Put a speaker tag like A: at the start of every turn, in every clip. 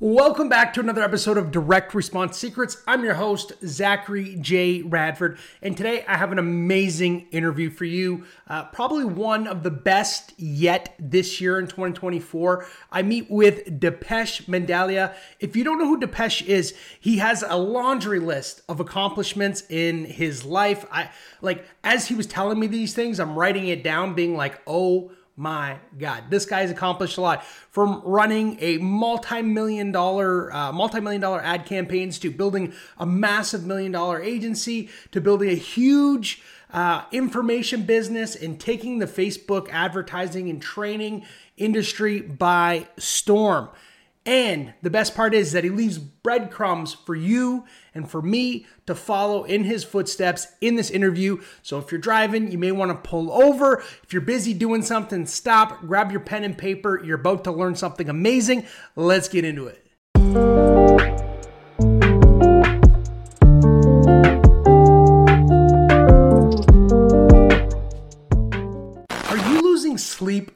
A: Welcome back to another episode of Direct Response Secrets. I'm your host, Zachary J. Radford, and today I have an amazing interview for you. Uh, probably one of the best yet this year in 2024. I meet with Depesh Mandalia. If you don't know who Depesh is, he has a laundry list of accomplishments in his life. I like as he was telling me these things, I'm writing it down, being like, oh my God, this guy's accomplished a lot from running a multi-million dollar, uh, multi-million dollar ad campaigns to building a massive million dollar agency to building a huge uh, information business and taking the Facebook advertising and training industry by storm. And the best part is that he leaves breadcrumbs for you and for me to follow in his footsteps in this interview. So if you're driving, you may want to pull over. If you're busy doing something, stop, grab your pen and paper. You're about to learn something amazing. Let's get into it.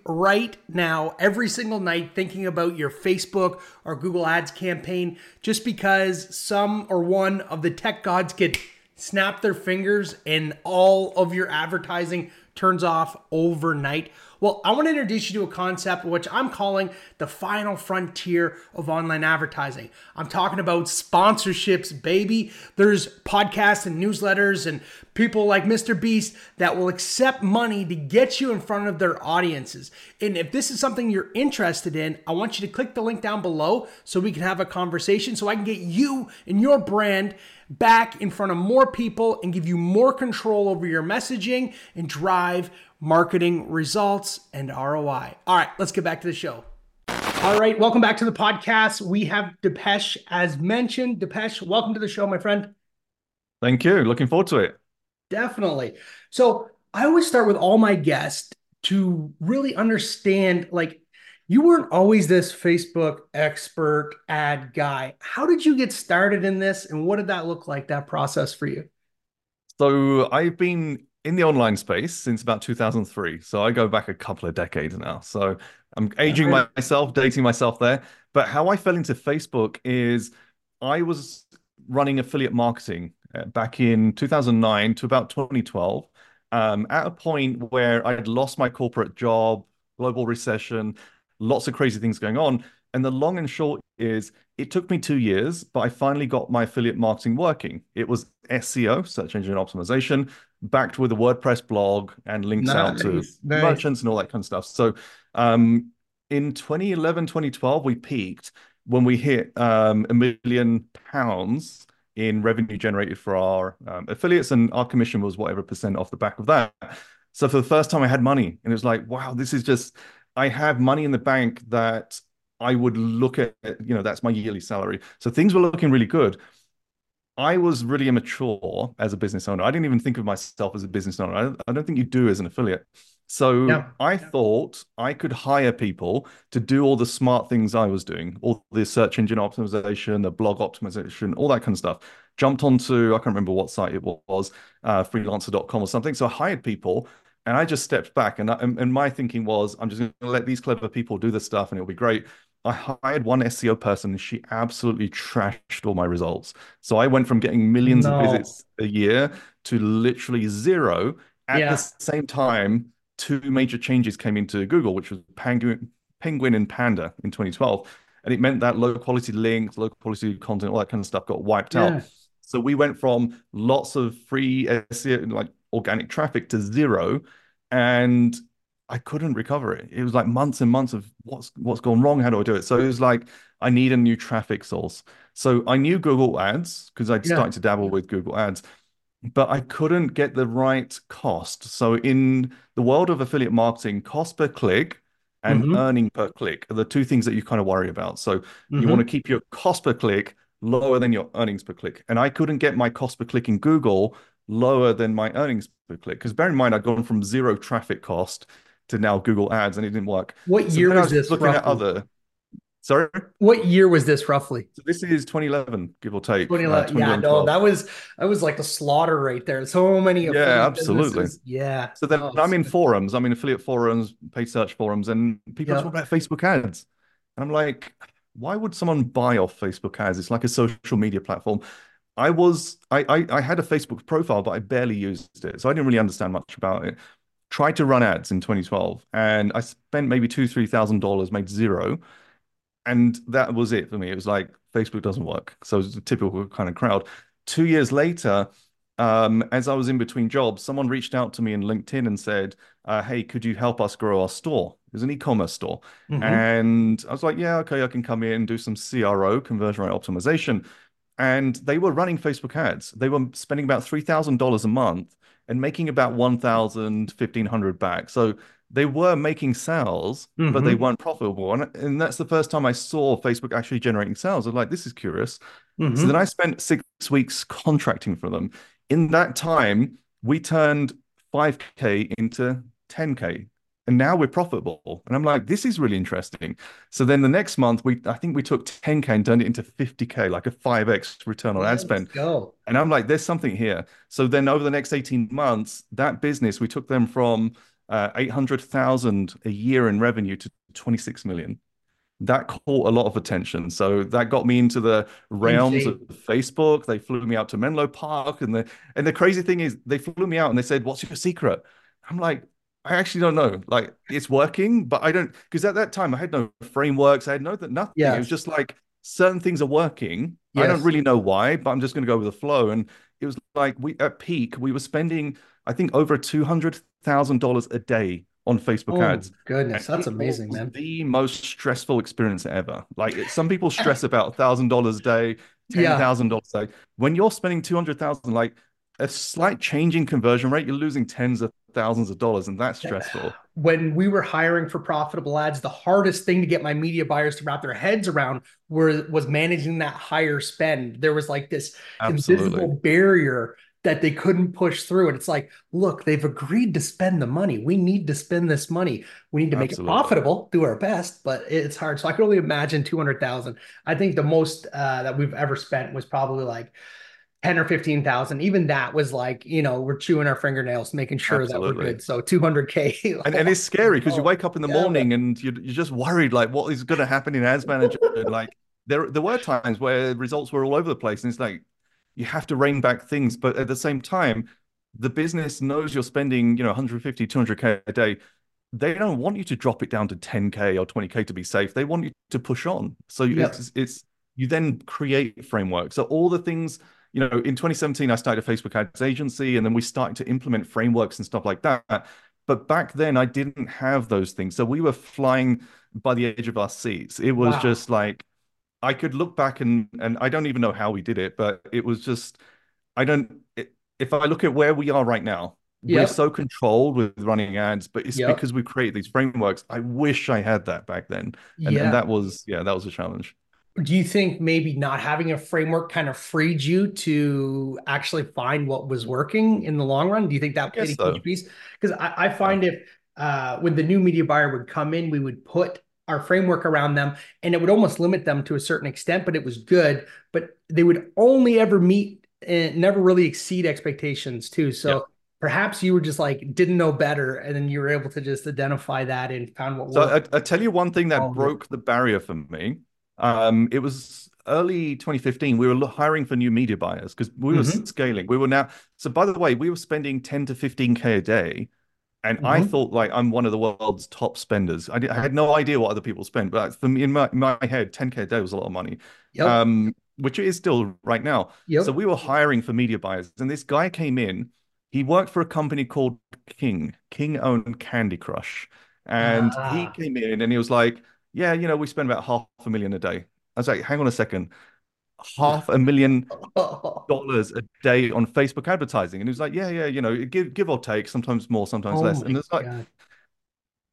A: Right now, every single night, thinking about your Facebook or Google Ads campaign just because some or one of the tech gods could snap their fingers and all of your advertising turns off overnight. Well, I want to introduce you to a concept which I'm calling the final frontier of online advertising. I'm talking about sponsorships, baby. There's podcasts and newsletters and people like Mr. Beast that will accept money to get you in front of their audiences. And if this is something you're interested in, I want you to click the link down below so we can have a conversation so I can get you and your brand back in front of more people and give you more control over your messaging and drive marketing results, and ROI. All right, let's get back to the show. All right, welcome back to the podcast. We have Depesh, as mentioned. Depesh, welcome to the show, my friend.
B: Thank you. Looking forward to it.
A: Definitely. So I always start with all my guests to really understand like you weren't always this Facebook expert ad guy. How did you get started in this and what did that look like, that process for you?
B: So I've been in the online space since about 2003. So I go back a couple of decades now. So I'm aging myself, dating myself there. But how I fell into Facebook is I was running affiliate marketing uh, back in 2009 to about 2012. Um, at a point where I had lost my corporate job, global recession, lots of crazy things going on. And the long and short is it took me two years, but I finally got my affiliate marketing working. It was SEO, search engine optimization, backed with a WordPress blog and links nice, out to nice. merchants and all that kind of stuff. So um, in 2011, 2012, we peaked when we hit um, a million pounds in revenue generated for our um, affiliates, and our commission was whatever percent off the back of that. So for the first time, I had money, and it was like, wow, this is just. I have money in the bank that I would look at, you know, that's my yearly salary. So things were looking really good. I was really immature as a business owner. I didn't even think of myself as a business owner. I, I don't think you do as an affiliate. So yeah. I thought I could hire people to do all the smart things I was doing, all the search engine optimization, the blog optimization, all that kind of stuff. Jumped onto, I can't remember what site it was, uh, freelancer.com or something. So I hired people and I just stepped back. And, and, and my thinking was, I'm just going to let these clever people do the stuff and it'll be great. I hired one SEO person and she absolutely trashed all my results. So I went from getting millions no. of visits a year to literally zero. At yeah. the same time, two major changes came into Google, which was Penguin, Penguin and Panda in 2012. And it meant that low quality links, low quality content, all that kind of stuff got wiped yeah. out. So we went from lots of free SEO, like organic traffic to zero. And I couldn't recover it. It was like months and months of what's what's gone wrong. How do I do it? So it was like I need a new traffic source. So I knew Google Ads because I'd yeah. started to dabble with Google Ads, but I couldn't get the right cost. So in the world of affiliate marketing, cost per click and mm-hmm. earning per click are the two things that you kind of worry about. So mm-hmm. you want to keep your cost per click lower than your earnings per click. And I couldn't get my cost per click in Google lower than my earnings per click. Because bear in mind, I'd gone from zero traffic cost to now Google Ads, and it didn't work.
A: What so year was, was this?
B: Looking roughly? at other. Sorry.
A: What year was this roughly?
B: So this is 2011, give or take.
A: 2011. Uh, yeah, no, that was that was like a slaughter right there. So many. Of them.
B: Yeah, absolutely.
A: Businesses. Yeah.
B: So then oh, I'm in forums. I'm in affiliate forums, paid search forums, and people yeah. talk about Facebook ads. And I'm like, why would someone buy off Facebook ads? It's like a social media platform. I was I, I I had a Facebook profile, but I barely used it, so I didn't really understand much about it. Tried to run ads in 2012, and I spent maybe two three thousand dollars, made zero, and that was it for me. It was like Facebook doesn't work, so it's a typical kind of crowd. Two years later, um, as I was in between jobs, someone reached out to me in LinkedIn and said, uh, "Hey, could you help us grow our store?" It was an e-commerce store,
A: Mm-hmm.
B: and I was like, "Yeah, okay, I can come in and do some CRO, conversion rate optimization." and they were running Facebook ads. They were spending about $3,000 a month and making about 1,000, 1,500 back. So they were making sales, but they
A: Mm-hmm.
B: weren't profitable. And, and that's the first time I saw Facebook actually generating sales. I'm like, this is curious. So then
A: Mm-hmm.
B: I spent six weeks contracting for them. In that time, we turned 5K into 10K. And now we're profitable. And I'm like, this is really interesting. So then the next month, we I think we took 10K and turned it into 50K, like a 5x return on ad spend.
A: go.
B: And I'm like, there's something here. So then over the next 18 months, that business, we took them from uh, 800,000 a year in revenue to 26 million. That caught a lot of attention. So that got me into the realms of Facebook. They flew me out to Menlo Park. And the and the crazy thing is they flew me out and they said, What's your secret? I'm like, I actually don't know. Like it's working, but I don't because at that time I had no frameworks, I had no that nothing. Yeah. It was just like certain things are working. I don't really know why, but I'm just going to go with the flow. And it was like we at peak, we were spending, I think, over two hundred thousand dollars a day on Facebook
A: Oh
B: ads.
A: goodness,
B: And
A: that's amazing, man.
B: the most stressful experience ever. Like it, some people stress about thousand dollars a day, ten thousand yeah. dollars a day. When you're spending two hundred thousand, like a slight change in conversion rate, you're losing tens of thousands of dollars, and that's stressful.
A: When we were hiring for profitable ads, the hardest thing to get my media buyers to wrap their heads around were was managing that higher spend. There was like this
B: Absolutely.
A: invisible barrier that they couldn't push through. And it's like, look, they've agreed to spend the money. We need to spend this money. We need to make it profitable, do our best, but it's hard. So I can only imagine 200,000. I think the most uh, that we've ever spent was probably like 10 or 15,000. Even that was like, you know, we're chewing our fingernails, making sure that we're good. So 200K.
B: And, and it's scary because you
A: Oh,
B: wake up in the
A: yeah.
B: morning and you're, you're just worried, like, what is going to happen in Ads Manager? And like, there, there were times where results were all over the place. And it's like, you have to rein back things. But at the same time, the business knows you're spending, you know, 150, 200K a day. They don't want you to drop it down to 10K or 20K to be safe. They want you to push on. So
A: Yep.
B: it's, it's, you then create framework. So all the things, you know, in 2017, I started a Facebook ads agency and then we started to implement frameworks and stuff like that. But back then, I didn't have those things. So we were flying by the edge of our seats. It was
A: Wow.
B: just like, I could look back and and I don't even know how we did it, but it was just, I don't, it, if I look at where we are right now, we're so controlled with running ads, but it's
A: Yep.
B: because we create these frameworks. I wish I had that back then. And,
A: Yeah.
B: and that was, yeah, that was a challenge.
A: Do you think maybe not having a framework kind of freed you to actually find what was working in the long run? Do you think that played a huge
B: so.
A: piece? Because I, I find if uh, when the new media buyer would come in, we would put our framework around them and it would almost limit them to a certain extent, but it was good. But they would only ever meet and never really exceed expectations too. So
B: Yeah.
A: perhaps you were just like didn't know better, and then you were able to just identify that and found what
B: So I tell you one thing that
A: Oh,
B: broke the barrier for me. Um, it was early 2015. We were hiring for new media buyers because we were
A: Mhm.
B: scaling. We were now. So by the way, we were spending 10 to 15k a day, and I
A: Mhm.
B: thought like I'm one of the world's top spenders. I, did, I had no idea what other people spent, but for me in my, in my head, 10k a day was a lot of money.
A: Yep.
B: Um, which it is still right now.
A: Yep.
B: So we were hiring for media buyers, and this guy came in. He worked for a company called King. King owned Candy Crush, and he
A: Ah.
B: came in and he was like, "Yeah, you know, we spend about half a million a day." I was like, "Hang on a second, half a million dollars a day on Facebook advertising?" And he was like, "Yeah, yeah, you know, give give or take, sometimes more, sometimes
A: Oh
B: less." And it's like,
A: God.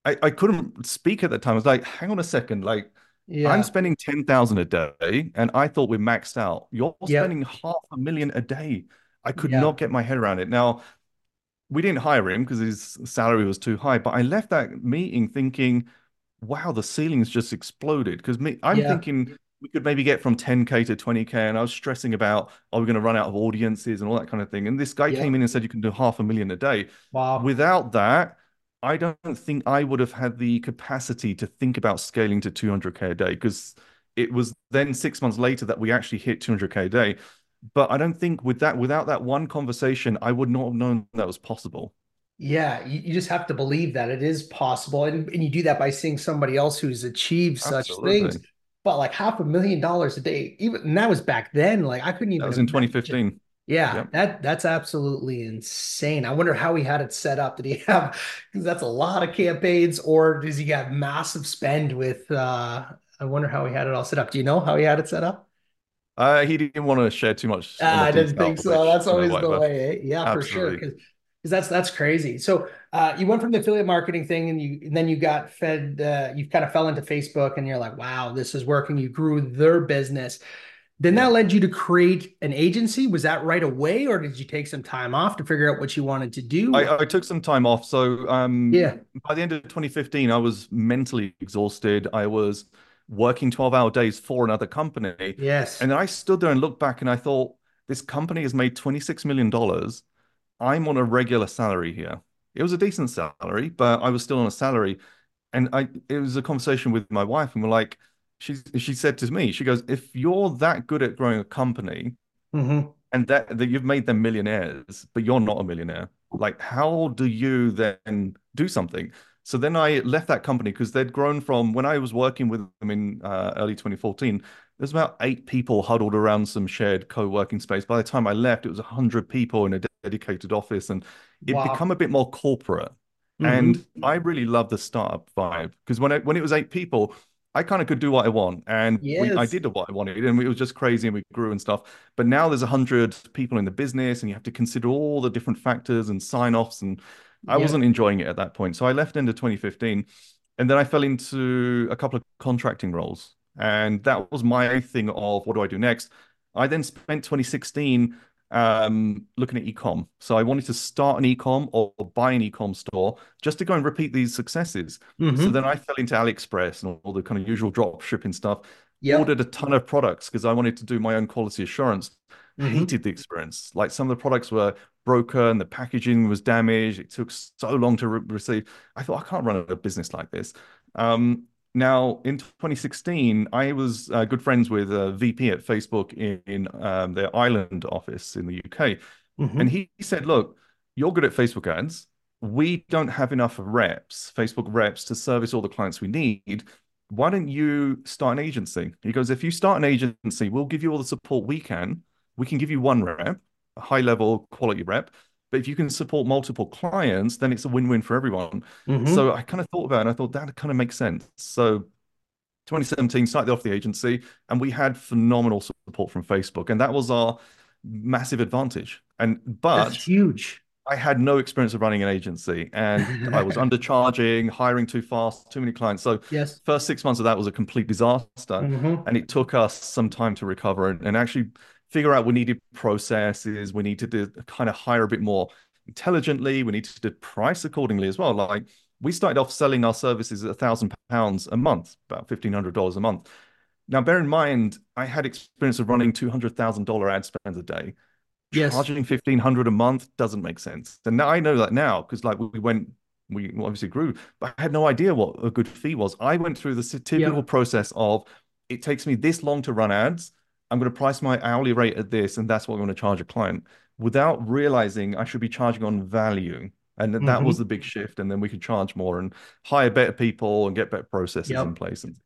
B: I, I couldn't speak at the time. I was like, "Hang on a second, like."
A: Yeah.
B: I'm spending 10,000 a day and I thought we're maxed out. You're
A: Yep.
B: spending half a million a day. I could
A: Yeah.
B: not get my head around it. Now, we didn't hire him because his salary was too high, but I left that meeting thinking, wow, the ceiling's just exploded. Because me, I'm
A: Yeah.
B: thinking we could maybe get from 10K to 20K. And I was stressing about, are we going to run out of audiences and all that kind of thing. And this guy
A: Yeah.
B: came in and said, you can do half a million a day.
A: Wow.
B: Without that, I don't think I would have had the capacity to think about scaling to 200K a day because it was then six months later that we actually hit 200k a day. But I don't think with that, without that one conversation, I would not have known that was possible.
A: Yeah, you, you just have to believe that it is possible. And, and you do that by seeing somebody else who's achieved such
B: Absolutely.
A: things. But like half a million dollars a day, even and that was back then. Like I couldn't even
B: That was in
A: imagine.
B: 2015.
A: Yeah,
B: Yep.
A: that that's absolutely insane. I wonder how he had it set up. Did he have because that's a lot of campaigns, or does he have massive spend with uh I wonder how he had it all set up. Do you know how he had it set up?
B: Uh, he didn't want to share too much.
A: Ah, I didn't think so. That's always the way. eh? Yeah, for sure. Because that's that's crazy. So uh, you went from the affiliate marketing thing, and you and then you got fed. Uh, you kind of fell into Facebook, and you're like, "Wow, this is working." You grew their business. Then that led you to create an agency. Was that right away, or did you take some time off to figure out what you wanted to do?
B: I, I took some time off. So um,
A: yeah.
B: by the end of 2015, I was mentally exhausted. I was working 12 hour days for another company.
A: Yes.
B: And then I stood there and looked back and I thought, this company has made $26 million. I'm on a regular salary here. It was a decent salary, but I was still on a salary. And I it was a conversation with my wife, and we're like, she she said to me, she goes, if you're that good at growing a company
A: Mhm.
B: and that that you've made them millionaires, but you're not a millionaire, like how do you then do something? So then I left that company because they'd grown from when I was working with them in uh, early 2014. There's about eight people huddled around some shared co-working space. By the time I left, it was 100 people in a dedicated office, and it'd
A: Wow.
B: become a bit more corporate.
A: Mhm.
B: And I really love the startup vibe because when I, when it was eight people, I kind of could do what I want, and we, I did what I wanted, and it was just crazy, and we grew and stuff. But now there's a hundred people in the business, and you have to consider all the different factors and sign-offs, and I
A: Yeah.
B: wasn't enjoying it at that point. So I left of 2015, and then I fell into a couple of contracting roles, and that was my thing of what do I do next. I then spent 2016 um, looking at ecom. So I wanted to start an ecom or buy an ecom store just to go and repeat these successes. So
A: Mhm.
B: then I fell into AliExpress and all the kind of usual drop shipping stuff.
A: Yep.
B: Ordered a ton of products because I wanted to do my own quality assurance.
A: Mhm.
B: Hated the experience. Like some of the products were broken, the packaging was damaged. It took so long to re- receive. I thought I can't run a business like this. Um, now in 2016, I was uh, good friends with a VP at Facebook in, in um, their Ireland office in the UK.
A: Mhm.
B: And he said, Look, you're good at Facebook ads. We don't have enough reps, Facebook reps, to service all the clients we need. Why don't you start an agency? He goes, If you start an agency, we'll give you all the support we can. We can give you one rep, a high level quality rep. But if you can support multiple clients, then it's a win win for everyone.
A: Mhm.
B: So I kind of thought about it and I thought that kind of makes sense. So 2017 started off the agency and we had phenomenal support from Facebook. And that was our massive advantage. And but
A: That's huge.
B: I had no experience of running an agency and I was undercharging, hiring too fast, too many clients. So
A: Yes.
B: first six months of that was a complete disaster.
A: Mhm.
B: And it took us some time to recover and, and actually figure out we needed processes, we needed to kind of hire a bit more intelligently, we needed to price accordingly as well. Like we started off selling our services at a thousand pounds a month, about fifteen hundred dollars a month. Now, bear in mind, I had experience of running two hundred thousand dollar ad spends a day.
A: Yes.
B: Charging fifteen hundred a month doesn't make sense. And now I know that now because like we went, we obviously grew, but I had no idea what a good fee was. I went through the typical
A: Yeah.
B: process of it takes me this long to run ads. I'm going to price my hourly rate at this, and that's what I'm going to charge a client without realizing I should be charging on value. And that that was
A: Mm-hmm.
B: the big shift. And then we could charge more and hire better people and get better processes
A: Yep.
B: in place. And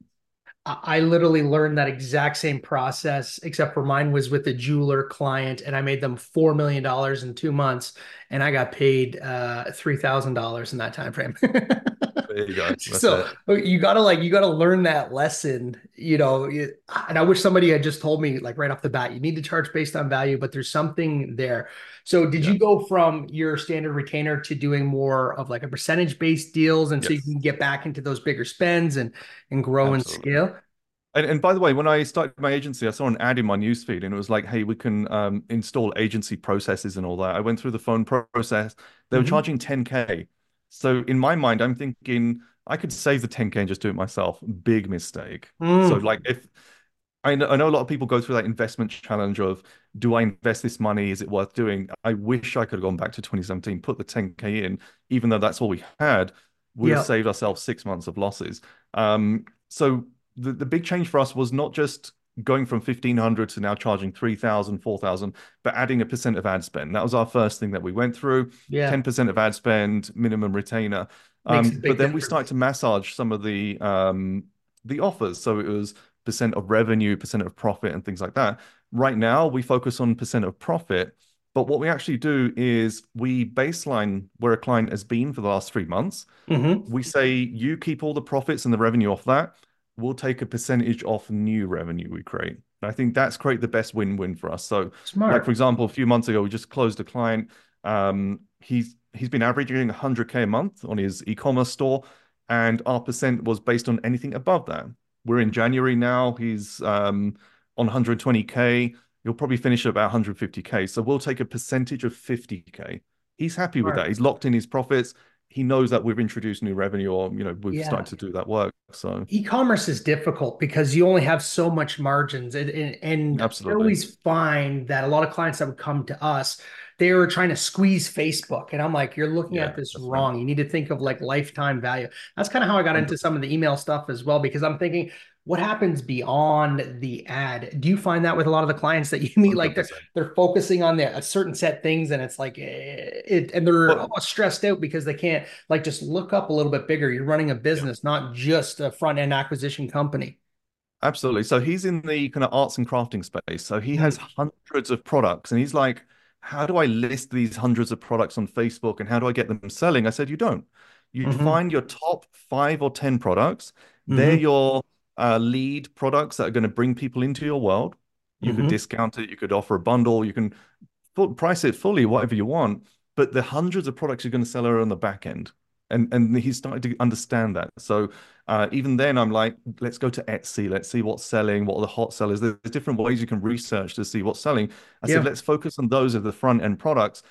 A: I I literally learned that exact same process, except for mine was with a jeweler client, and I made them four million dollars in two months, and I got paid uh, three thousand dollars in that time frame.
B: there you go. That's
A: so
B: it.
A: you gotta like you gotta learn that lesson, you know. And I wish somebody had just told me like right off the bat, you need to charge based on value, but there's something there. So did you go from your standard retainer to doing more of like a percentage based deals, and so you can get back into those bigger spends and and grow and scale?
B: And, and by the way, when I started my agency, I saw an ad in my newsfeed and it was like, hey, we can um, install agency processes and all that. I went through the phone process. They were
A: Mhm.
B: charging 10K. So in my mind, I'm thinking I could save the 10K and just do it myself. Big mistake. So
A: Mm.
B: like if I know, I know a lot of people go through that investment challenge of do I invest this money? Is it worth doing? I wish I could have gone back to 2017, put the 10K in, even though that's all we had, we
A: Yeah.
B: saved ourselves six months of losses. Um, so the, the big change for us was not just going from 1500 to now charging 3000 4000 but adding a percent of ad spend that was our first thing that we went through
A: Yeah.
B: 10% of ad spend minimum retainer um, but then we started to massage some of the um, the offers so it was percent of revenue percent of profit and things like that right now we focus on percent of profit but what we actually do is we baseline where a client has been for the last three months
A: Mhm.
B: we say you keep all the profits and the revenue off that. We'll take a percentage off new revenue we create. And I think that's create the best win-win for us. So,
A: Smart.
B: like for example, a few months ago, we just closed a client. Um, he's he's been averaging 100k a month on his e-commerce store, and our percent was based on anything above that. We're in January now. He's um, on 120k. He'll probably finish at about 150k. So we'll take a percentage of 50k. He's happy with that. He's locked in his profits he knows that we've introduced new revenue or you know we've
A: Yeah.
B: started to do that work so
A: e-commerce is difficult because you only have so much margins and, and, and I
B: Absolutely.
A: always find that a lot of clients that would come to us they were trying to squeeze facebook and i'm like you're looking
B: Yeah,
A: at this
B: that's right.
A: wrong. You need to think of like lifetime value. That's kind of how i got into some of the email stuff as well because i'm thinking what happens beyond the ad? Do you find that with a lot of the clients that you meet like they're, they're focusing on the, a certain set things and it's like eh, it and they're
B: Well-
A: all stressed out because they can't like just look up a little bit bigger. You're running a business not just a front end acquisition company.
B: Absolutely. So he's in the kind of arts and crafting space. So he has
A: Mm-hmm.
B: hundreds of products and he's like how do i list these hundreds of products on facebook and how do i get them selling? I said you don't. You
A: Mhm.
B: find your top five or ten products. They're
A: Mhm.
B: your uh, lead products that are going to bring people into your world. You
A: Mhm.
B: could discount it. You could offer a bundle. You can price it fully whatever you want. But the hundreds of products you're going to sell are on the back end and and he's starting to understand that. So uh, even then i'm like let's go to etsy let's see what's selling what are the hot sellers. There's different ways you can research to see what's selling. I
A: Yeah.
B: said let's focus on those of the front end products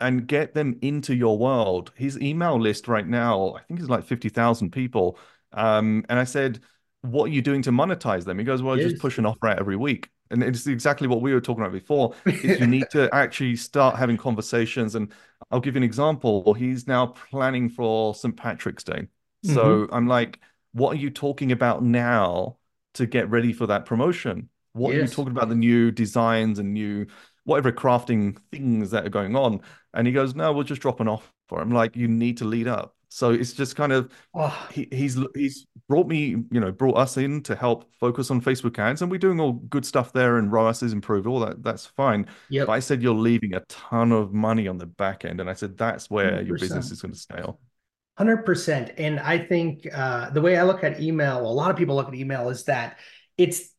B: and get them into your world. His email list right now i think is like 50000 people. Um, and i said what are you doing to monetize them? He goes well I just
A: Yes.
B: push an offer out every week and it's exactly what we were talking about before is you need to actually start having conversations. And I'll give you an example. He's now planning for St. Patrick's Day. So mm-hmm. I'm like, what are you talking about now to get ready for that promotion? What are you talking about the new designs and new whatever crafting things that are going on? And he goes, no, we'll just drop an offer. I'm like, you need to lead up. So it's just kind of
A: Oh,
B: he, he's he's brought me, you know, brought us in to help focus on Facebook ads, and we're doing all good stuff there, and ROAS is improved, all that. That's fine.
A: yep.
B: But I said you're leaving a ton of money on the back end, and I said that's where your
A: 100%.
B: business is going to scale.
A: Hundred percent. And I think uh, the way I look at email, a lot of people look at email is that it's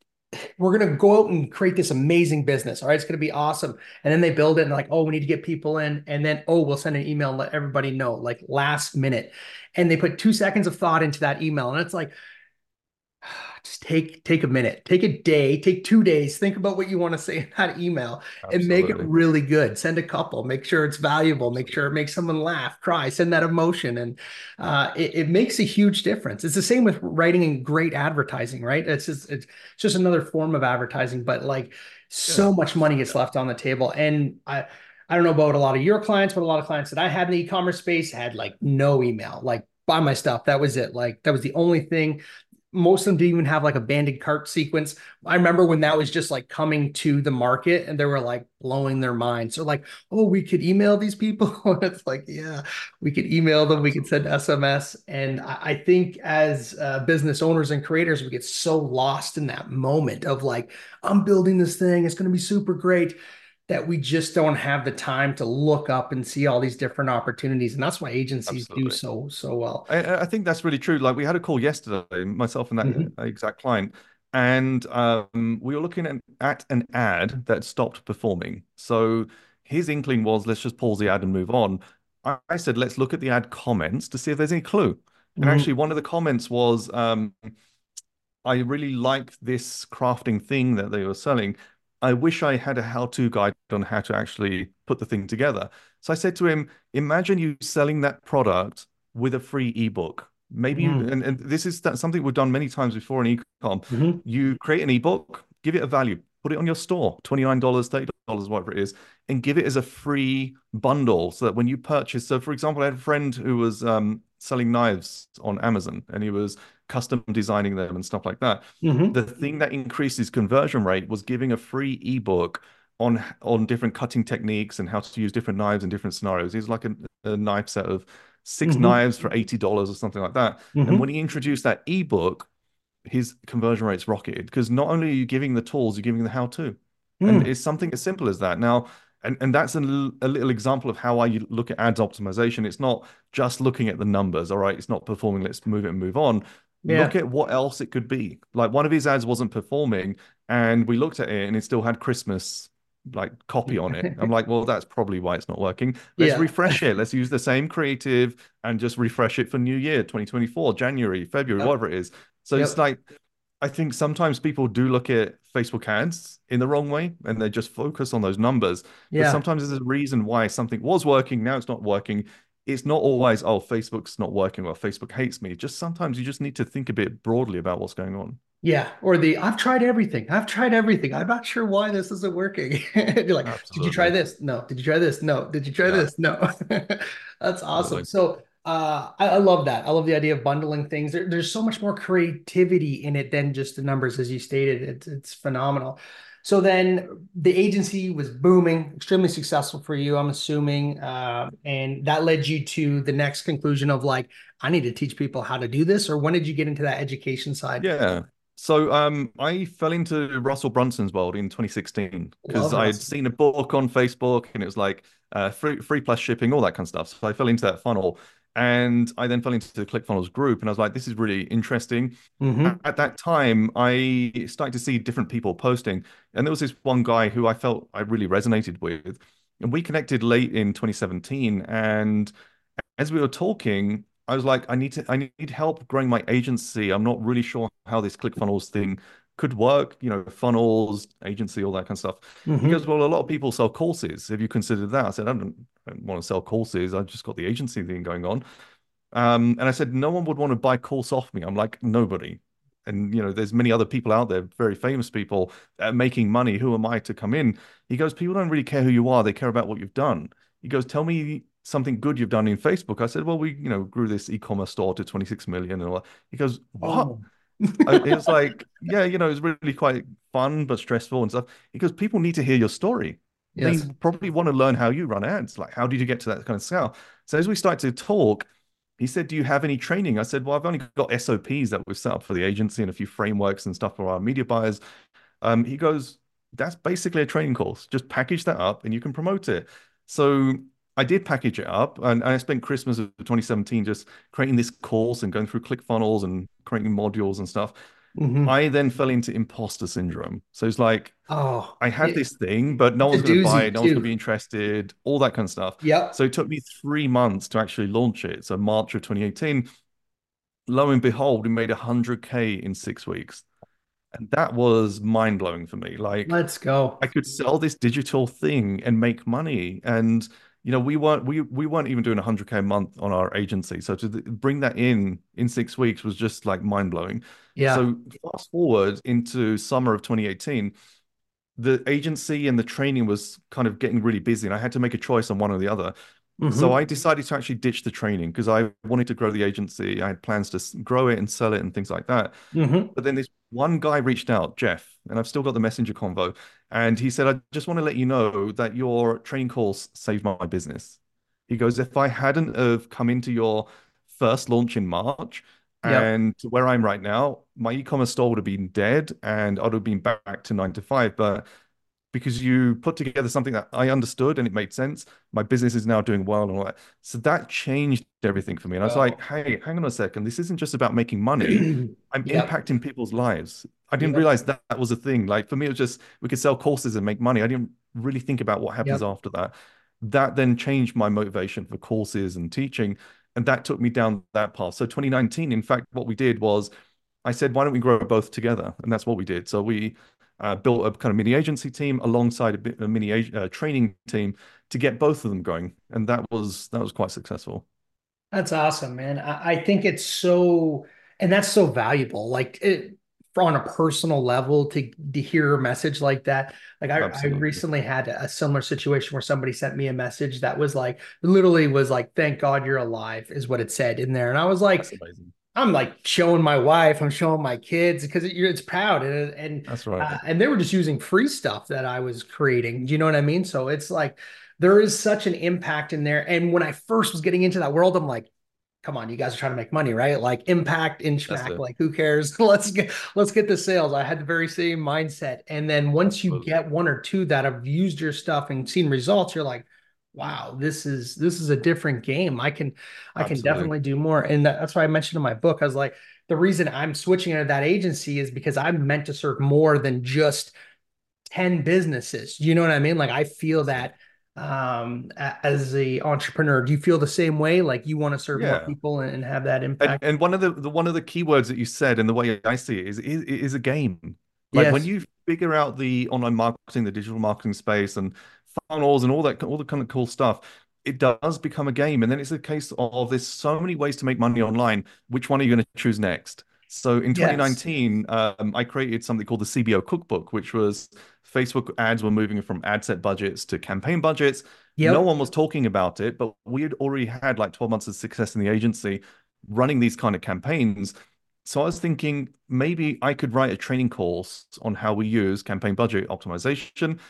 A: we're gonna go out and create this amazing business. All right, it's gonna be awesome. And then they build it and like, oh, we need to get people in, and then oh, we'll send an email and let everybody know, like last minute. And they put two seconds of thought into that email, and it's like, just take take a minute, take a day, take two days, think about what you want to say in that email, and make it really good. Send a couple, make sure it's valuable, make sure it makes someone laugh, cry, send that emotion. And uh, it, it makes a huge difference. It's the same with writing and great advertising, right? It's just, it's just another form of advertising, but like so
B: Yeah.
A: much money gets left on the table. And I, I don't know about a lot of your clients, but a lot of clients that I had in the e-commerce space had like no email, like buy my stuff. That was it. Like that was the only thing most of them didn't even have like a banded cart sequence. I remember when that was just like coming to the market and they were like blowing their minds. So like, oh, we could email these people. It's like, yeah, we could email them, we could send SMS. And I, I think as uh, business owners and creators, we get so lost in that moment of like, I'm building this thing, it's going to be super great. That we just don't have the time to look up and see all these different opportunities, and that's why agencies do so so well.
B: I, I think that's really true. Like we had a call yesterday, myself and that
A: Mhm.
B: exact client, and um, we were looking at, at an ad that stopped performing. So his inkling was, let's just pause the ad and move on. I, I said, let's look at the ad comments to see if there's any clue. And
A: Mhm.
B: actually, one of the comments was, um, I really like this crafting thing that they were selling. I wish I had a how-to guide on how to actually put the thing together. So I said to him, imagine you selling that product with a free ebook. Maybe you,
A: Mm.
B: and, and this is that, something we've done many times before in ecom.
A: Mhm.
B: You create an ebook, give it a value, put it on your store, $29, $30, whatever it is, and give it as a free bundle so that when you purchase. So, for example, I had a friend who was um, selling knives on Amazon and he was custom designing them and stuff like that.
A: Mhm.
B: The thing that increases conversion rate was giving a free ebook on on different cutting techniques and how to use different knives in different scenarios. He's like a, a knife set of 6
A: Mhm.
B: knives for eighty dollars or something like that.
A: Mhm.
B: And when he introduced that ebook, his conversion rates rocketed because not only are you giving the tools, you're giving the how-to. And
A: Mm.
B: it's something as simple as that. Now, and, and that's a, l- a little example of how I look at ads optimization. It's not just looking at the numbers, all right? It's not performing, let's move it and move on.
A: Yeah.
B: Look at what else it could be. Like one of his ads wasn't performing, and we looked at it and it still had Christmas like copy on it. I'm like, well, that's probably why it's not working. Let's
A: Yeah.
B: refresh it. Let's use the same creative and just refresh it for New Year 2024, January, February,
A: Yep.
B: whatever it is. So
A: Yep.
B: it's like I think sometimes people do look at Facebook ads in the wrong way and they just focus on those numbers. But sometimes there's a reason why something was working, now it's not working. It's not always, oh, Facebook's not working well Facebook hates me. Just sometimes you just need to think a bit broadly about what's going on.
A: Yeah, or the I've tried everything. I've tried everything. I'm not sure why this isn't working. You're like, did you try this? No. Did you try this? No. Did you try
B: Yeah.
A: this? No. That's awesome.
B: Absolutely.
A: So uh, I, I love that. I love the idea of bundling things. There, there's so much more creativity in it than just the numbers, as you stated. It's it's phenomenal. So then the agency was booming, extremely successful for you, I'm assuming, uh, and that led you to the next conclusion of like, I need to teach people how to do this. Or when did you get into that education side?
B: Yeah. So um, I fell into Russell Brunson's world in 2016 because I
A: had
B: seen a book on Facebook and it was like uh, free, free plus shipping, all that kind of stuff. So I fell into that funnel. And I then fell into the ClickFunnels group and I was like, this is really interesting.
A: Mhm.
B: At that time, I started to see different people posting. And there was this one guy who I felt I really resonated with. And we connected late in 2017. And as we were talking, I was like, I need to, I need help growing my agency. I'm not really sure how this ClickFunnels thing could work, you know, funnels, agency, all that kind of stuff. He
A: Mhm.
B: goes, Well, a lot of people sell courses. Have you considered that? I said, I don't, I don't want to sell courses. I've just got the agency thing going on. Um, and I said, No one would want to buy a course off me. I'm like, nobody. And you know, there's many other people out there, very famous people are making money. Who am I to come in? He goes, People don't really care who you are, they care about what you've done. He goes, Tell me something good you've done in Facebook. I said, Well, we, you know, grew this e-commerce store to 26 million and all that. He goes, What?
A: Oh.
B: I- it was like, yeah, you know, it was really quite fun but stressful and stuff. Because people need to hear your story.
A: Yes.
B: They probably want to learn how you run ads. Like, how did you get to that kind of scale? So as we start to talk, he said, "Do you have any training?" I said, "Well, I've only got SOPs that we've set up for the agency and a few frameworks and stuff for our media buyers." Um, he goes, "That's basically a training course. Just package that up and you can promote it." So I did package it up, and, and I spent Christmas of 2017 just creating this course and going through ClickFunnels and creating modules and stuff.
A: Mhm.
B: I then fell into imposter syndrome. So it's like
A: Oh,
B: I had
A: it-
B: this thing, but no one's going to buy it. No one's going to be interested. All that kind of stuff.
A: Yeah.
B: So it took me three months to actually launch it. So March of 2018, lo and behold, we made 100K in six weeks. And that was mind blowing for me. Like
A: Let's go.
B: I could sell this digital thing and make money. And you know, we weren't we we weren't even doing 100K a month on our agency. So to th- bring that in in six weeks was just like mind blowing.
A: Yeah.
B: So fast forward into summer of 2018, the agency and the training was kind of getting really busy, and I had to make a choice on one or the other. So
A: Mhm.
B: I decided to actually ditch the training because I wanted to grow the agency. I had plans to grow it and sell it and things like that.
A: Mhm.
B: But then this one guy reached out, Jeff, and I've still got the messenger convo, and he said, "I just want to let you know that your training course saved my business." He goes, "If I hadn't have come into your first launch in March."
A: Yep.
B: And where I'm right now, my e-commerce store would have been dead and I would have been back to nine to five. But because you put together something that I understood and it made sense, my business is now doing well and all that. So that changed everything for me. And I was
A: Wow.
B: like, hey, hang on a second. This isn't just about making money. I'm
A: Yep.
B: impacting people's lives. I didn't
A: Yep.
B: realize that that was a thing. Like for me, it was just we could sell courses and make money. I didn't really think about what happens
A: Yep.
B: after that. That then changed my motivation for courses and teaching. And that took me down that path. So 2019, in fact, what we did was I said, why don't we grow both together? And that's what we did. So we uh, built a kind of mini agency team alongside a, bit, a mini uh, training team to get both of them going. And that was that was quite successful.
A: That's awesome, man. I, I think it's so, and that's so valuable. Like it, on a personal level, to to hear a message like that. Like I, I recently had a similar situation where somebody sent me a message that was like, literally was like, "Thank God you're alive," is what it said in there, and I was like. I'm like showing my wife, I'm showing my kids because it, it's proud and and
B: That's right.
A: uh, and they were just using free stuff that I was creating. Do you know what I mean? So it's like there is such an impact in there. And when I first was getting into that world, I'm like, come on, you guys are trying to make money, right? Like impact in schmack, like who cares? let's get let's get the sales. I had the very same mindset. And then once you get one or two that have used your stuff and seen results, you're like, wow, this is this is a different game. I can I can definitely do more. And that's why I mentioned in my book, I was like, the reason I'm switching into that agency is because I'm meant to serve more than just 10 businesses. You know what I mean? Like I feel that um as a entrepreneur do you feel the same way like you want to serve yeah. more people and, have that impact
B: and, and, one of the, the one of the keywords that you said and the way i see it is is, is a game like yes. when you figure out the online marketing the digital marketing space and funnels and all that all the kind of cool stuff it does become a game. And then it's a case of there's so many ways to make money online. Which one are you going to choose next? So in 2019 yes. um, i created something called the cbo cookbook which was facebook ads were moving from ad set budgets to campaign budgets. Yep. no one was talking about it but we had already had like 12 months of success in the agency running these kind of campaigns. So I was thinking maybe I could write a training course on how we use campaign budget optimization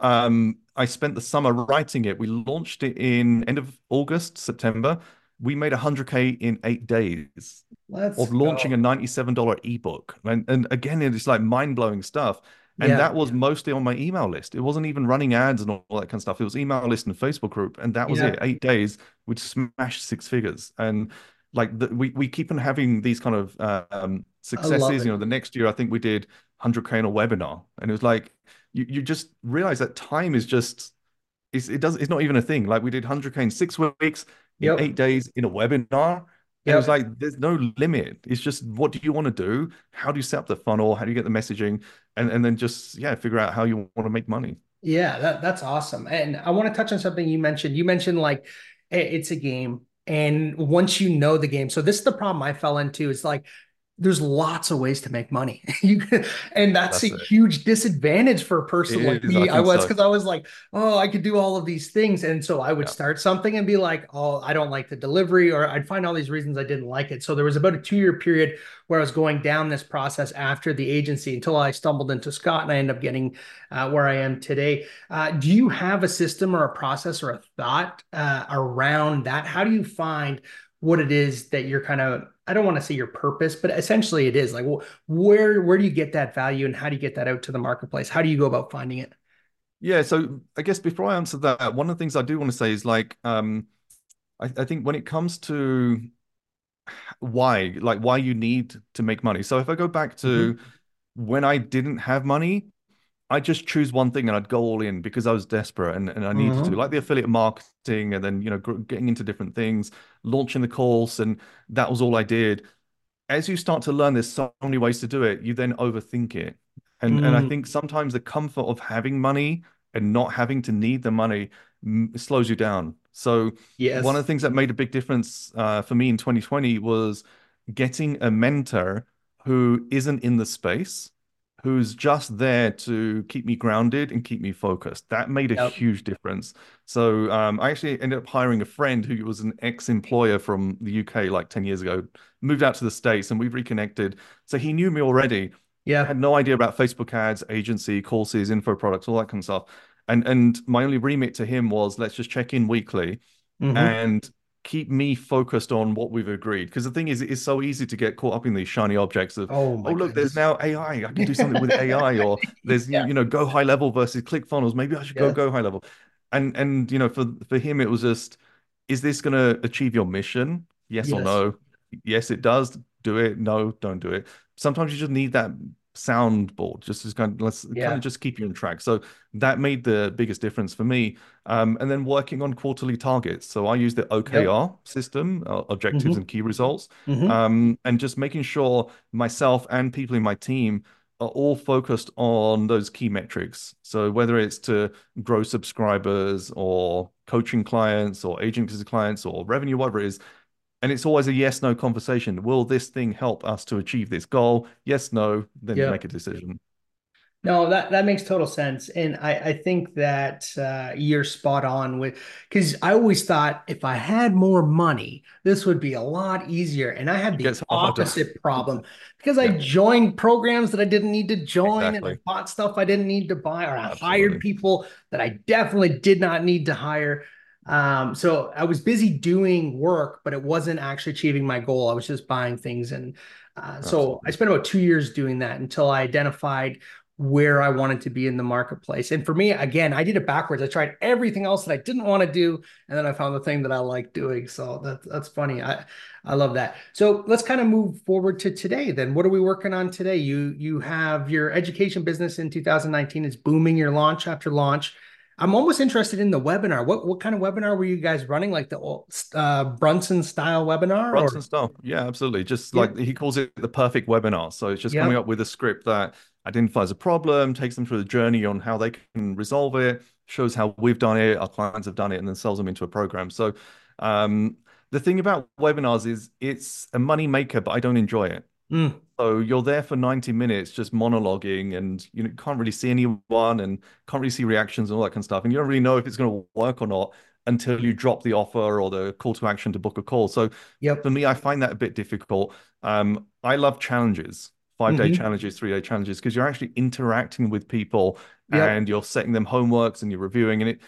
B: um, I spent the summer writing it. We launched it in end of August, September. We made 100k in eight days Let's of launching go. a $97 ebook. And, and again, it's like mind blowing stuff. And yeah. that was mostly on my email list. It wasn't even running ads and all that kind of stuff. It was email list and Facebook group, and that was yeah. it. Eight days, we'd smash six figures. And like the, we we keep on having these kind of um, successes. You know, the next year I think we did 100k in a webinar, and it was like you, you just realize that time is just it's, it does it's not even a thing. Like we did 100k in six weeks, yep. in eight days in a webinar. Yep. It was like there's no limit. It's just what do you want to do? How do you set up the funnel? How do you get the messaging? And and then just yeah, figure out how you want to make money.
A: Yeah, that, that's awesome. And I want to touch on something you mentioned. You mentioned like it's a game. And once you know the game, so this is the problem I fell into. It's like there's lots of ways to make money. and that's, that's a it. huge disadvantage for a person it like is, me. I, I was because so. I was like, oh, I could do all of these things. And so I would yeah. start something and be like, oh, I don't like the delivery, or I'd find all these reasons I didn't like it. So there was about a two-year period where I was going down this process after the agency until I stumbled into Scott and I ended up getting uh, where I am today. Uh, do you have a system or a process or a thought uh, around that? How do you find what it is that you're kind of I don't want to say your purpose, but essentially it is like, well, where where do you get that value, and how do you get that out to the marketplace? How do you go about finding it?
B: Yeah, so I guess before I answer that, one of the things I do want to say is like, um, I, I think when it comes to why, like why you need to make money. So if I go back to mm-hmm. when I didn't have money, I just choose one thing and I'd go all in because I was desperate and, and I needed mm-hmm. to, like the affiliate marketing and then, you know, getting into different things, launching the course. And that was all I did. As you start to learn, there's so many ways to do it, you then overthink it. And, mm. and I mm. think sometimes the comfort of having money and not having to need the money slows you down. So yes. one of the things that made a big difference uh, for me in 2020 was getting a mentor who isn't in the space who's just there to keep me grounded and keep me focused. That made a yep. huge difference. So um, I actually ended up hiring a friend who was an ex-employer from the UK like 10 years ago, moved out to the States and we've reconnected. So he knew me already. Yeah. Had no idea about Facebook ads, agency, courses, info products, all that kind of stuff. And and my only remit to him was let's just check in weekly mm-hmm. and keep me focused on what we've agreed. Because the thing is, it's so easy to get caught up in these shiny objects of, oh, oh look, there's now AI. I can do something with AI, or there's yeah. you know, GoHighLevel versus ClickFunnels. Maybe I should yeah. go GoHighLevel. And and you know, for for him, it was just, is this going to achieve your mission? Yes, yes, or no? Yes, it does. Do it. No, don't do it. Sometimes you just need that soundboard just to kind of let's yeah. kind of just keep you on track so that made the biggest difference for me um, and then working on quarterly targets so i use the okr yep. system uh, objectives mm-hmm. and key results mm-hmm. um, and just making sure myself and people in my team are all focused on those key metrics so whether it's to grow subscribers or coaching clients or agency clients or revenue whatever it is and it's always a yes no conversation. Will this thing help us to achieve this goal? Yes no then yeah. make a decision.
A: No, that that makes total sense, and I I think that uh, you're spot on with because I always thought if I had more money, this would be a lot easier, and I had the opposite problem because I joined programs that I didn't need to join, and I bought stuff I didn't need to buy, or I hired people that I definitely did not need to hire. Um, so I was busy doing work, but it wasn't actually achieving my goal. I was just buying things and uh, so I spent about two years doing that until I identified where I wanted to be in the marketplace. And for me, again, I did it backwards. I tried everything else that I didn't want to do, and then I found the thing that I like doing. So that's that's funny. I I love that. So let's kind of move forward to today. Then, what are we working on today? You you have your education business in 2019 is booming. Your launch after launch. I'm almost interested in the webinar. What what kind of webinar were you guys running? Like the uh, Brunson style webinar,
B: Brunson
A: or
B: stuff. Yeah, absolutely. Just
A: yeah,
B: like he calls it the perfect webinar. So it's just coming up with a script that identifies a problem, takes them through the journey on how they can resolve it, shows how we've done it, our clients have done it, and then sells them into a program. So um, the thing about webinars is it's a money maker, but I don't enjoy it.
A: Mm,
B: So you're there for 90 minutes just monologuing and you know, can't really see anyone and can't really see reactions and all that kind of stuff. And you don't really know if it's going to work or not until you drop the offer or the call to action to book a call. So for me, I find that a bit difficult. Um, I love challenges, five day
A: hmm
B: challenges, three day challenges, because you're actually interacting with people
A: yep,
B: and you're setting them homeworks and you're reviewing. And it,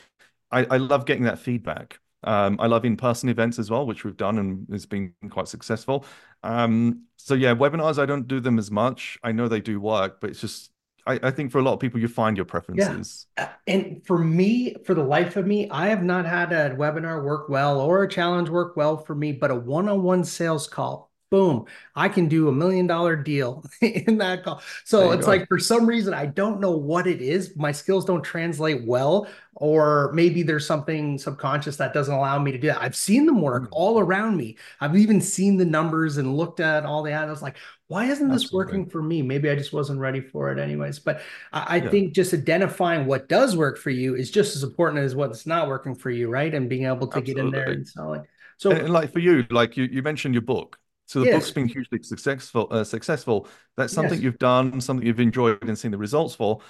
B: I, I love getting that feedback. Um, I love in-person events as well, which we've done and it's been quite successful. Um, so yeah, webinars, I don't do them as much. I know they do work, but it's just I, I think for a lot of people, you find your
A: yeah.
B: preferences.
A: Uh, And for me, for the life of me, I have not had a webinar work well or a challenge work well for me, but a one-on-one sales call. Boom, I can do a million dollar deal in that call. So it's
B: go.
A: like for some reason, I don't know what it is. My skills don't translate well, or maybe there's something subconscious that doesn't allow me to do that. I've seen them work
B: Mm,
A: all around me. I've even seen the numbers and looked at all the ads. I was like, why isn't this
B: absolutely.
A: working for me? Maybe I just wasn't ready for it anyways. But I,
B: Yeah,
A: think just identifying what does work for you is just as important as what's not working for you, right? And being able to get in there and sell it. So
B: and like for you, like you, you mentioned your book. So the book's been hugely successful. Uh, successful. That's something
A: yes,
B: you've done, something you've enjoyed and seen the results for.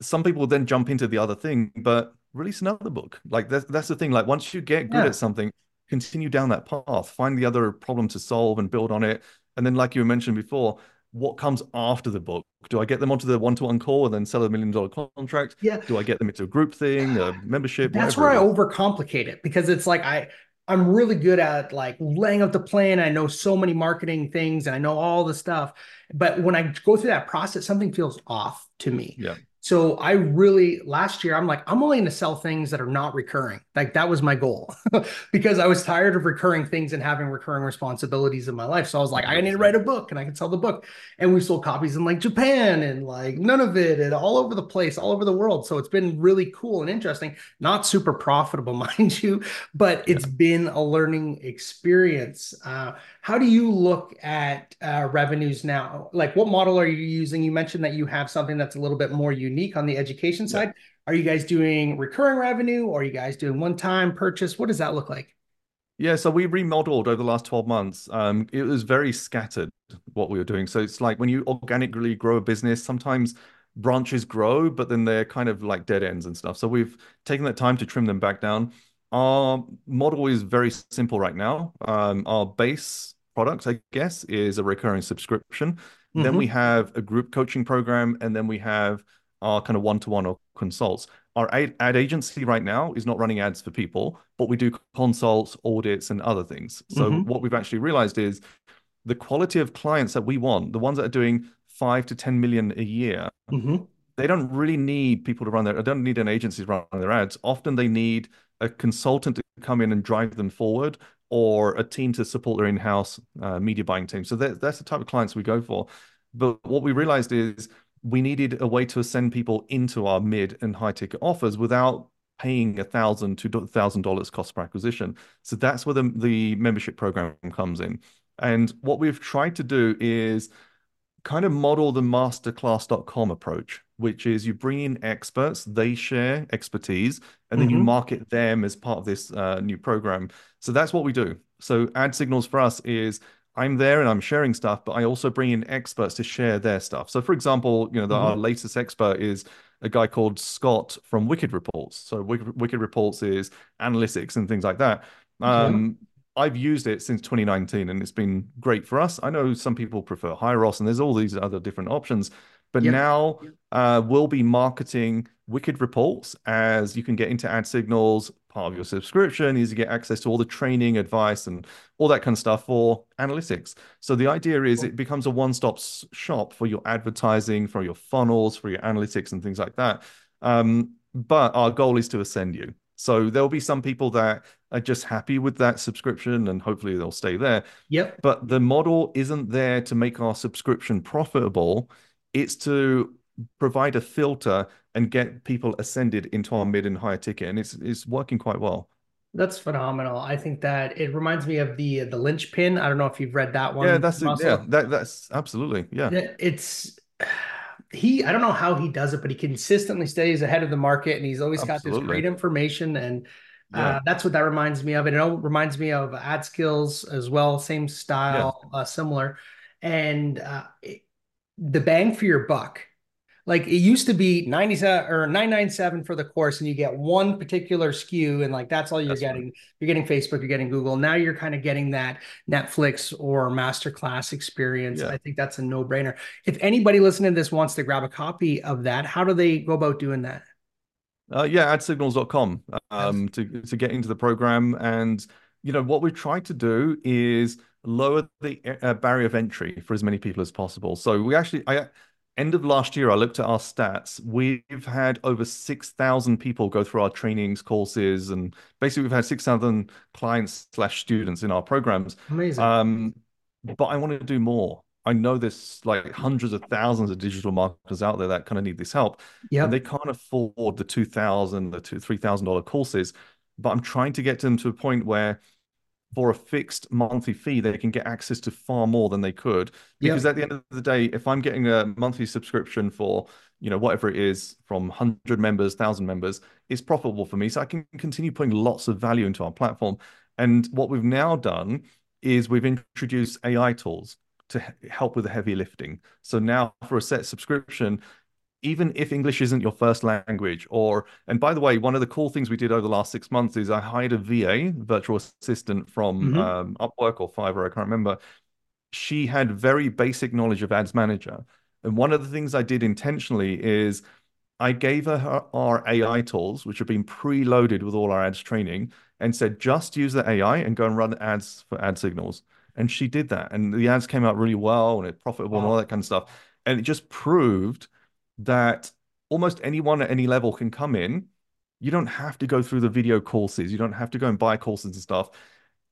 B: Some people then jump into the other thing, but release another book. Like that's that's the thing. Like once you get good at something, continue down that path. Find the other problem to solve and build on it. And then, like you mentioned before, what comes after the book? Do I get them onto the one-to-one call and then sell a million dollar contract?
A: yeah.
B: Do I get them into a group thing, a membership,
A: That's where I overcomplicate it because it's like I I'm really good at like laying out the plan. I know so many marketing things and I know all the stuff. But when I go through that process, something feels off to me.
B: Yeah,
A: So I really last year I'm like I'm only going to sell things that are not recurring. Like that was my goal because I was tired of recurring things and having recurring responsibilities in my life. So I was like I need to write a book and I can sell the book. And we sold copies in like Japan and like none of it and all over the place, all over the world. So it's been really cool and interesting not super profitable, mind you, but
B: Yeah.
A: it's been a learning experience. Uh, how do you look at uh, revenues now? Like, what model are you using? You mentioned that you have something that's a little bit more unique on the education
B: Yeah.
A: side. Are you guys doing recurring revenue or are you guys doing one time purchase? What does that look like?
B: Yeah, so we remodeled over the last 12 months. Um, it was very scattered what we were doing. So it's like when you organically grow a business, sometimes branches grow, but then they're kind of like dead ends and stuff. So we've taken that time to trim them back down. Our model is very simple right now. Um, our base product, I guess, is a recurring subscription. Then we
A: Mm-hmm.
B: have a group coaching program, and then we have our kind of one-to-one or consults. Our ad, ad agency right now is not running ads for people, but we do consults, audits, and other things. So
A: Mm-hmm.
B: what we've actually realized is the quality of clients that we want, the ones that are doing five to 10 million a year,
A: Mm-hmm.
B: they don't really need people to run their, I don't need an agency to run their ads. Often they need a consultant to come in and drive them forward or a team to support their in-house uh, media buying team. So that, that's the type of clients we go for. But what we realized is we needed a way to send people into our mid and high ticket offers without paying a thousand to thousand dollars cost per acquisition. So that's where the, the membership program comes in. And what we've tried to do is kind of model the masterclass.com approach, which is you bring in experts, they share expertise, and then you
A: Mm-hmm.
B: market them as part of this uh, new program. So that's what we do. So ad signals for us is I'm there and I'm sharing stuff, but I also bring in experts to share their stuff. So, for example, you know, the,
A: Mm-hmm.
B: our latest expert is a guy called Scott from Wicked Reports. So, Wicked, Wicked Reports is analytics and things like that. Um, I've used it since 2019 and it's been great for us. I know some people prefer Hyros and there's all these other different options, but
A: Yep.
B: now uh, we'll be marketing Wicked Reports as you can get into ad signals. Part of your subscription is you get access to all the training, advice, and all that kind of stuff for analytics. So the idea is it becomes a one-stop shop for your advertising, for your funnels, for your analytics, and things like that. Um, but our goal is to ascend you. So there'll be some people that are just happy with that subscription, and hopefully they'll stay there.
A: Yep.
B: But the model isn't there to make our subscription profitable. It's to provide a filter and get people ascended into our mid and higher ticket, and it's it's working quite well.
A: That's phenomenal. I think that it reminds me of the the linchpin. I don't know if you've read that one.
B: Yeah, that's.
A: Russell.
B: Yeah, that that's absolutely yeah.
A: Yeah, It's he. I don't know how he does it, but he consistently stays ahead of the market, and he's always got this great information. And uh, that's what that reminds me of. And It reminds me of AdSkills as well, same style, uh, similar. And uh, it- the bang for your buck. Like it used to be 97 or 997 for the course, and you get one particular SKU, and like that's all you're
B: That's right.
A: getting. You're getting Facebook, you're getting Google. Now you're kind of getting that Netflix or masterclass experience.
B: Yeah.
A: I think that's a no-brainer. If anybody listening to this wants to grab a copy of that, how do they go about doing that?
B: Uh, yeah, adsignals.com um, to to get into the program. And you know what we've tried to do is lower the uh, barrier of entry for as many people as possible. So we actually, I end of last year, I looked at our stats. We've had over six thousand people go through our trainings, courses, and basically we've had six thousand clients slash students in our programs.
A: Amazing.
B: Um, but I want to do more. I know there's like hundreds of thousands of digital marketers out there that kind of need this help
A: Yeah,
B: and they can't afford the two thousand, the two three thousand dollar courses. But I'm trying to get them to a point where, for a fixed monthly fee, they can get access to far more than they could. Because at the end of the day, if I'm getting a monthly subscription for you know whatever it is from hundred members, thousand members, it's profitable for me. So I can continue putting lots of value into our platform. And what we've now done is we've introduced AI tools to help with the heavy lifting. So now for a set subscription, even if English isn't your first language, or and by the way, one of the cool things we did over the last six months is I hired a VA, virtual assistant from
A: Mhm.
B: um, Upwork or Fiverr, I can't remember. She had very basic knowledge of Ads Manager, and one of the things I did intentionally is I gave her, her our AI tools, which have been preloaded with all our ads training, and said just use the AI and go and run ads for ad signals. And she did that, and the ads came out really well, and it profitable and all that kind of stuff. And it just proved that almost anyone at any level can come in. You don't have to go through the video courses. You don't have to go and buy courses and stuff.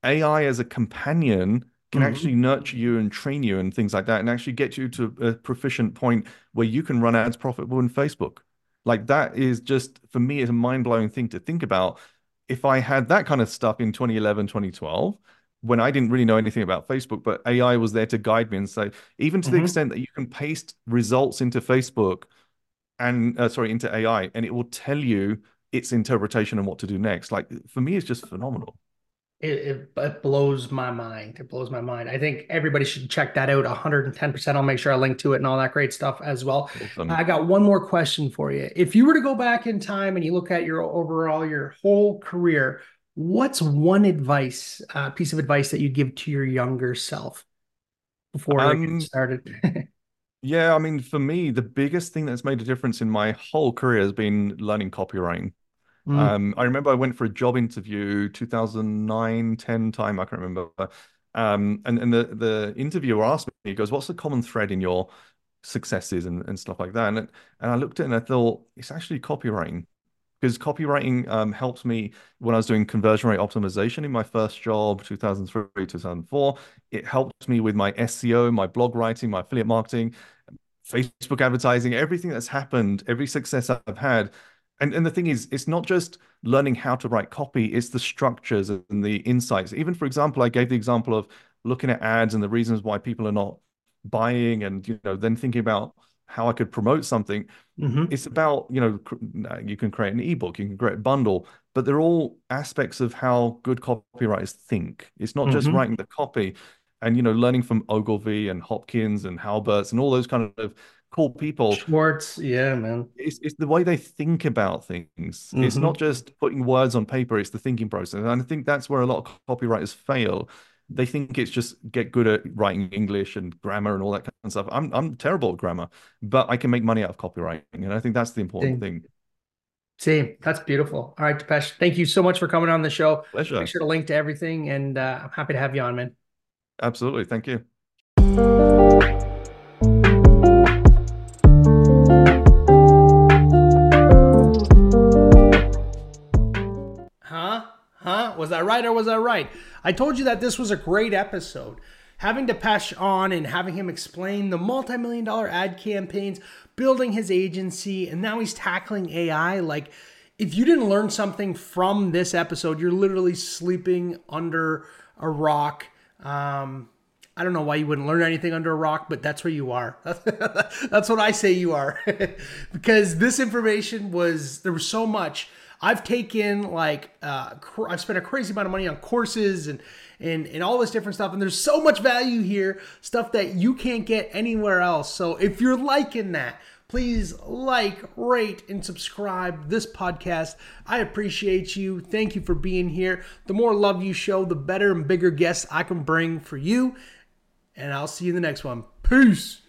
B: AI as a companion can
A: Mhm.
B: actually nurture you and train you and things like that, and actually get you to a proficient point where you can run ads profitable in Facebook. Like that is just for me is a mind-blowing thing to think about. If I had that kind of stuff in 2011, 2012, when I didn't really know anything about Facebook, but AI was there to guide me and say, even to the
A: Mhm.
B: extent that you can paste results into Facebook and uh, sorry, into AI, and it will tell you its interpretation and what to do next. Like for me, it's just phenomenal.
A: It, it, it blows my mind. It blows my mind. I think everybody should check that out 110%. I'll make sure I link to it and all that great stuff as well.
B: Awesome.
A: I got one more question for you. If you were to go back in time and you look at your overall, your whole career, what's one advice, uh, piece of advice that you'd give to your younger self before I
B: Um,
A: get started?
B: Yeah, I mean, for me, the biggest thing that's made a difference in my whole career has been learning copywriting.
A: Mm,
B: Um, I remember I went for a job interview 2009, 10 time, I can't remember. Um, and, and the, the interviewer asked me, he goes, What's the common thread in your successes and, and stuff like that? And, and I looked at it and I thought, It's actually copywriting. Because copywriting um, helped me when I was doing conversion rate optimization in my first job, 2003, 2004. It helped me with my SEO, my blog writing, my affiliate marketing, Facebook advertising, everything that's happened, every success I've had. And, and the thing is, it's not just learning how to write copy, it's the structures and the insights. Even, for example, I gave the example of looking at ads and the reasons why people are not buying and, you know, then thinking about how I could promote something
A: mhm.
B: it's about you know, you can create an ebook you can create a bundle but they're all aspects of how good copywriters think it's not just
A: Mhm.
B: writing the copy and you know learning from ogilvy and hopkins and halberts and all those kind of cool people
A: schwartz yeah man
B: it's, it's the way they think about things mm-hmm. it's not just putting words on paper it's the thinking process and i think that's where a lot of copywriters fail they think it's just get good at writing english and grammar and all that kind of stuff i'm, I'm terrible at grammar but i can make money out of copywriting and i think that's the important thing
A: See, that's beautiful. All right, Depesh, thank you so much for coming on the show.
B: Pleasure.
A: Make sure to link to everything, and uh, I'm happy to have you on, man.
B: Absolutely. Thank you.
A: Was that right or was that right? I told you that this was a great episode. Having Depesh on and having him explain the multi million dollar ad campaigns building his agency, and now he's tackling AI. Like, if you didn't learn something from this episode, you're literally sleeping under a rock. Um, I don't know why you wouldn't learn anything under a rock, but that's where you are. that's what I say you are. because this information was, there was so much. I've taken like, uh, I've spent a crazy amount of money on courses and and, and all this different stuff. And there's so much value here, stuff that you can't get anywhere else. So if you're liking that, please like, rate, and subscribe this podcast. I appreciate you. Thank you for being here. The more love you show, the better and bigger guests I can bring for you. And I'll see you in the next one. Peace.